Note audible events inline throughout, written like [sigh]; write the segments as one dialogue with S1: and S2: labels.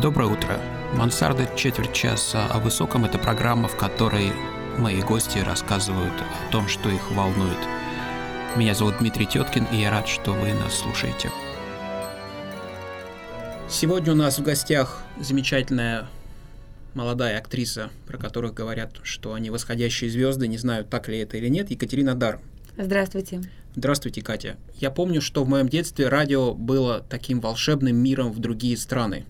S1: Доброе утро. Мансарда четверть часа о высоком – это программа, в которой мои гости рассказывают о том, что их волнует. Меня зовут Дмитрий Теткин, и я рад, что вы нас слушаете. Сегодня у нас в гостях замечательная молодая актриса, про которых говорят, что они восходящие звезды, не знаю, так ли это или нет, Екатерина Дар.
S2: Здравствуйте.
S1: Здравствуйте, Катя. Я помню, что в моем детстве радио было таким волшебным миром в другие страны.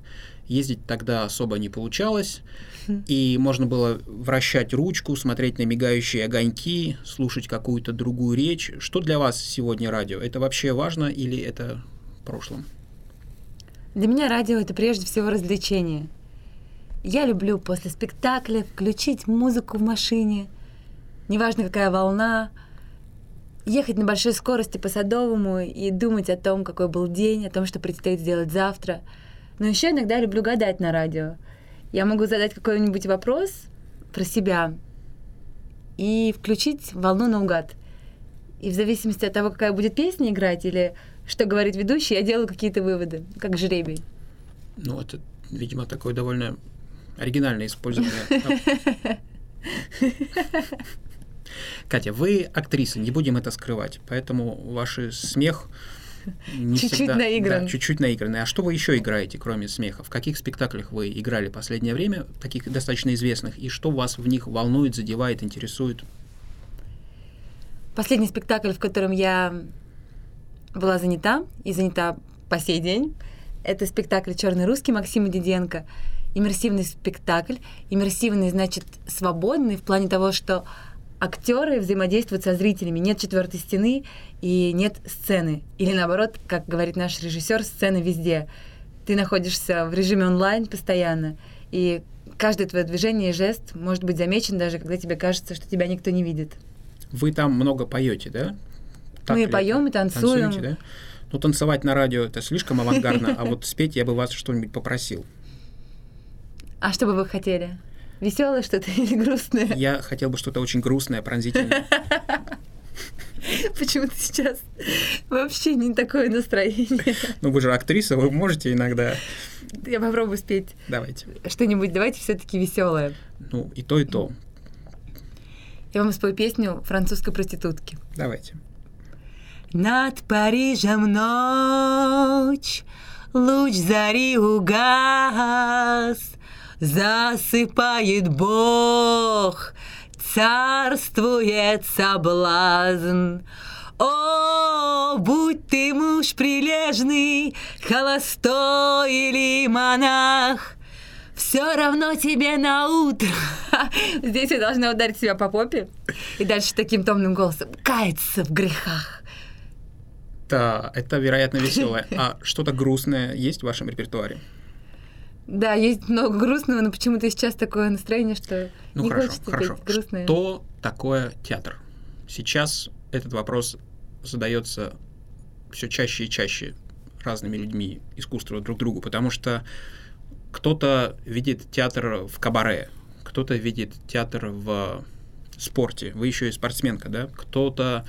S1: Ездить тогда особо не получалось, и можно было вращать ручку, смотреть на мигающие огоньки, слушать какую-то другую речь. Что для вас сегодня радио? Это вообще важно или это в прошлом?
S2: Для меня радио это прежде всего развлечение. Я люблю после спектакля включить музыку в машине, неважно какая волна, ехать на большой скорости по Садовому и думать о том, какой был день, о том, что предстоит сделать завтра — но еще иногда люблю гадать на радио. Я могу задать какой-нибудь вопрос про себя и включить волну наугад. И в зависимости от того, какая будет песня играть или что говорит ведущий, я делаю какие-то выводы, как жребий.
S1: Ну, это, видимо, такое довольно оригинальное использование. [laughs] Катя, вы актриса, не будем это скрывать, поэтому ваш смех
S2: чуть-чуть наигран.
S1: Да, чуть-чуть наигранный. А что вы еще играете, кроме смеха? В каких спектаклях вы играли в последнее время, таких достаточно известных, и что вас в них волнует, задевает, интересует?
S2: Последний спектакль, в котором я была занята, и занята по сей день, это спектакль Черный русский Максима Диденко. Иммерсивный спектакль. Иммерсивный, значит, свободный в плане того, что актеры взаимодействуют со зрителями. Нет четвертой стены и нет сцены. Или наоборот, как говорит наш режиссер, сцены везде. Ты находишься в режиме онлайн постоянно, и каждое твое движение и жест может быть замечен даже, когда тебе кажется, что тебя никто не видит.
S1: Вы там много поете, да?
S2: Так Мы поем и танцуем. Танцуете, да?
S1: Ну, танцевать на радио это слишком авангардно, а вот спеть я бы вас что-нибудь попросил.
S2: А что бы вы хотели? Веселое что-то или грустное?
S1: Я хотел бы что-то очень грустное, пронзительное. [laughs]
S2: Почему-то сейчас вообще не такое настроение.
S1: Ну, вы же актриса, вы можете иногда.
S2: Я попробую спеть.
S1: Давайте.
S2: Что-нибудь давайте все-таки веселое.
S1: Ну, и то, и то.
S2: Я вам спою песню французской проститутки.
S1: Давайте.
S2: Над Парижем ночь, луч зари угас, засыпает Бог, царствует соблазн. О, будь ты муж прилежный, холостой или монах, все равно тебе на утро. [laughs] Здесь я должна ударить себя по попе и дальше таким томным голосом каяться в грехах.
S1: Да, это, вероятно, веселое. А что-то грустное есть в вашем репертуаре?
S2: Да, есть много грустного, но почему-то сейчас такое настроение, что
S1: ну,
S2: не
S1: хорошо,
S2: хочется
S1: хорошо.
S2: петь грустное.
S1: Что такое театр? Сейчас этот вопрос задается все чаще и чаще разными людьми искусства друг другу, потому что кто-то видит театр в кабаре, кто-то видит театр в спорте. Вы еще и спортсменка, да? Кто-то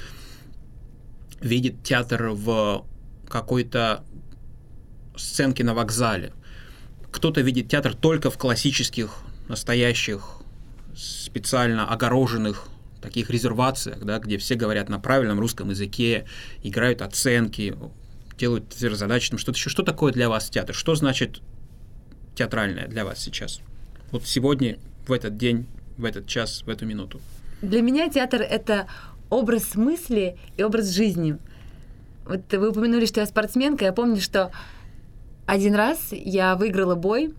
S1: видит театр в какой-то сценке на вокзале кто-то видит театр только в классических, настоящих, специально огороженных таких резервациях, да, где все говорят на правильном русском языке, играют оценки, делают задачным что-то еще. Что такое для вас театр? Что значит театральное для вас сейчас? Вот сегодня, в этот день, в этот час, в эту минуту.
S2: Для меня театр — это образ мысли и образ жизни. Вот вы упомянули, что я спортсменка. Я помню, что один раз я выиграла бой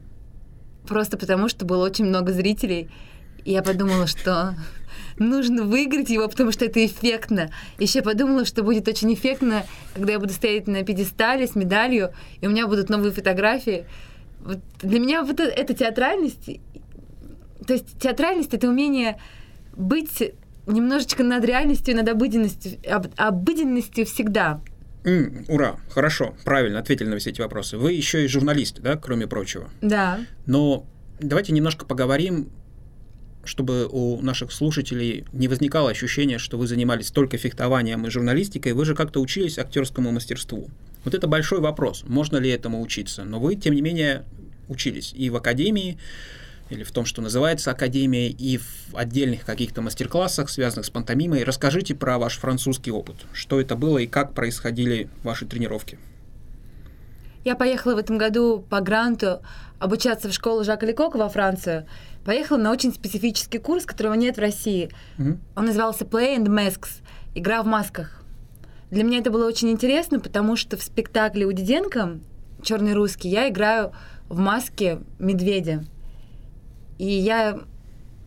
S2: просто потому, что было очень много зрителей. И я подумала, что нужно выиграть его, потому что это эффектно. Еще подумала, что будет очень эффектно, когда я буду стоять на пьедестале с медалью, и у меня будут новые фотографии. Вот для меня вот это, это театральность. То есть театральность — это умение быть немножечко над реальностью, над обыденностью, об, обыденностью всегда.
S1: Mm, ура, хорошо, правильно ответили на все эти вопросы. Вы еще и журналист, да, кроме прочего?
S2: Да.
S1: Но давайте немножко поговорим, чтобы у наших слушателей не возникало ощущения, что вы занимались только фехтованием и журналистикой, вы же как-то учились актерскому мастерству. Вот это большой вопрос, можно ли этому учиться. Но вы, тем не менее, учились и в академии, или в том, что называется академия, и в отдельных каких-то мастер-классах, связанных с пантомимой. Расскажите про ваш французский опыт. Что это было и как происходили ваши тренировки?
S2: Я поехала в этом году по гранту обучаться в школу Жака Лекока во Францию. Поехала на очень специфический курс, которого нет в России.
S1: Мгм.
S2: Он назывался Play and Masks — игра в масках. Для меня это было очень интересно, потому что в спектакле у Диденко «Черный русский» я играю в маске медведя. И я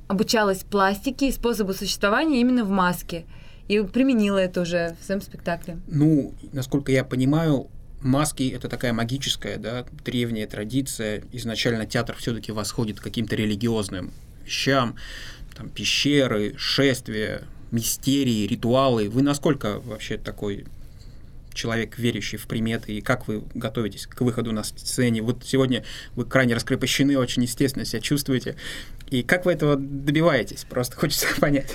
S2: обучалась пластике и способу существования именно в маске. И применила это уже в своем спектакле.
S1: Ну, насколько я понимаю, маски это такая магическая, да, древняя традиция. Изначально театр все-таки восходит к каким-то религиозным вещам, там пещеры, шествия, мистерии, ритуалы. Вы насколько вообще такой человек, верящий в приметы, и как вы готовитесь к выходу на сцене? Вот сегодня вы крайне раскрепощены, очень естественно себя чувствуете. И как вы этого добиваетесь? Просто хочется [laughs] понять.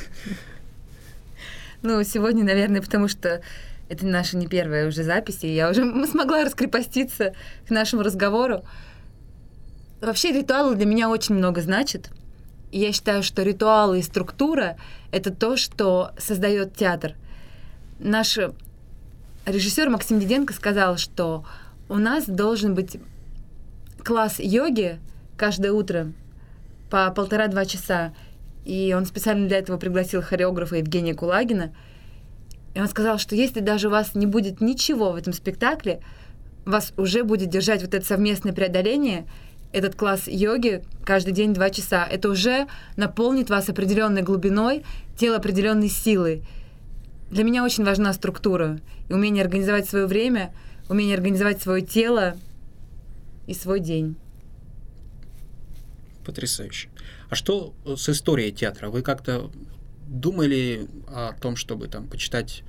S2: Ну, сегодня, наверное, потому что это наша не первая уже запись, и я уже смогла раскрепоститься к нашему разговору. Вообще ритуалы для меня очень много значат. Я считаю, что ритуалы и структура — это то, что создает театр. Наш режиссер Максим Диденко сказал, что у нас должен быть класс йоги каждое утро по полтора-два часа. И он специально для этого пригласил хореографа Евгения Кулагина. И он сказал, что если даже у вас не будет ничего в этом спектакле, вас уже будет держать вот это совместное преодоление, этот класс йоги каждый день два часа. Это уже наполнит вас определенной глубиной, тело определенной силой. Для меня очень важна структура и умение организовать свое время, умение организовать свое тело и свой день.
S1: Потрясающе. А что с историей театра? Вы как-то думали о том, чтобы там почитать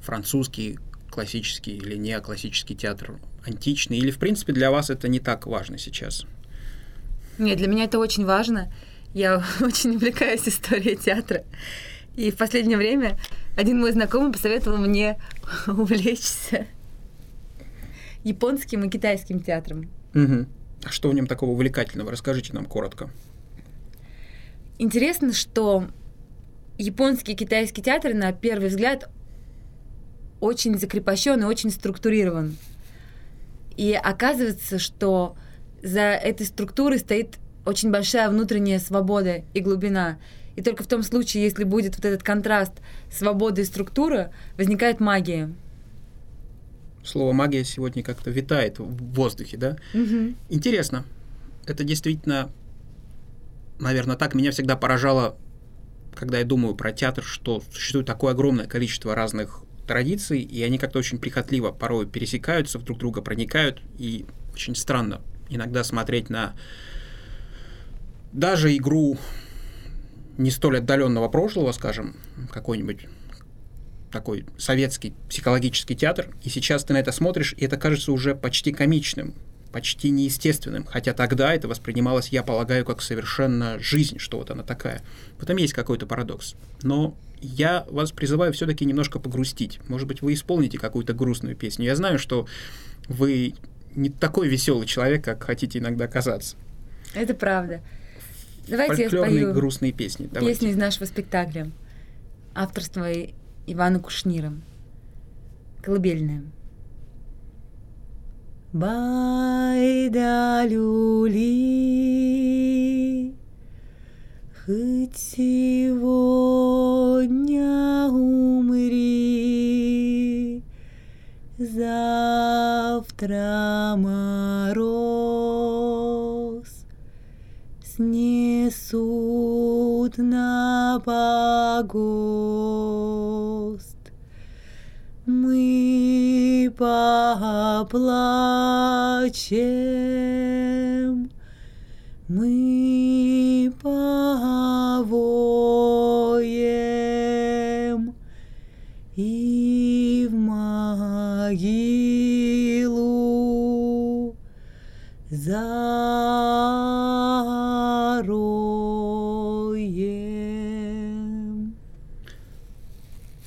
S1: французский классический или неоклассический театр, античный, или в принципе для вас это не так важно сейчас?
S2: Нет, для меня это очень важно. Я [laughs] очень увлекаюсь историей театра. И в последнее время один мой знакомый посоветовал мне [laughs] увлечься японским и китайским театром.
S1: А что в нем такого увлекательного? Расскажите нам коротко.
S2: Интересно, что японский и китайский театр, на первый взгляд, очень закрепощен и очень структурирован. И оказывается, что за этой структурой стоит очень большая внутренняя свобода и глубина. И только в том случае, если будет вот этот контраст свободы и структуры, возникает магия.
S1: Слово магия сегодня как-то витает в воздухе, да? Интересно. Это действительно, наверное, так. Меня всегда поражало, когда я думаю про театр, что существует такое огромное количество разных традиций, и они как-то очень прихотливо порой пересекаются, в друг друга проникают, и очень странно иногда смотреть на даже игру не столь отдаленного прошлого, скажем, какой-нибудь такой советский психологический театр, и сейчас ты на это смотришь, и это кажется уже почти комичным, почти неестественным, хотя тогда это воспринималось, я полагаю, как совершенно жизнь, что вот она такая. В этом есть какой-то парадокс. Но я вас призываю все-таки немножко погрустить. Может быть, вы исполните какую-то грустную песню. Я знаю, что вы не такой веселый человек, как хотите иногда казаться.
S2: Это правда. Давайте я
S1: Фольклорные
S2: спою
S1: грустные песни. Давайте.
S2: песню из нашего спектакля. Авторство Ивана Кушнира. Колыбельная. Байда люли, хоть сегодня умри, завтра мороз снесут на погост. Мы поплачем, мы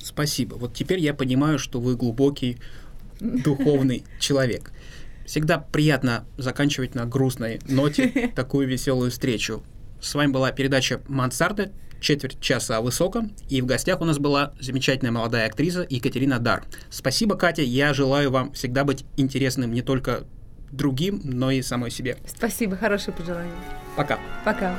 S1: Спасибо. Вот теперь я понимаю, что вы глубокий духовный [laughs] человек. Всегда приятно заканчивать на грустной ноте [laughs] такую веселую встречу. С вами была передача «Мансарда», четверть часа о высоком, и в гостях у нас была замечательная молодая актриса Екатерина Дар. Спасибо, Катя, я желаю вам всегда быть интересным не только другим, но и самой себе.
S2: Спасибо, хорошее пожелание.
S1: Пока.
S2: Пока.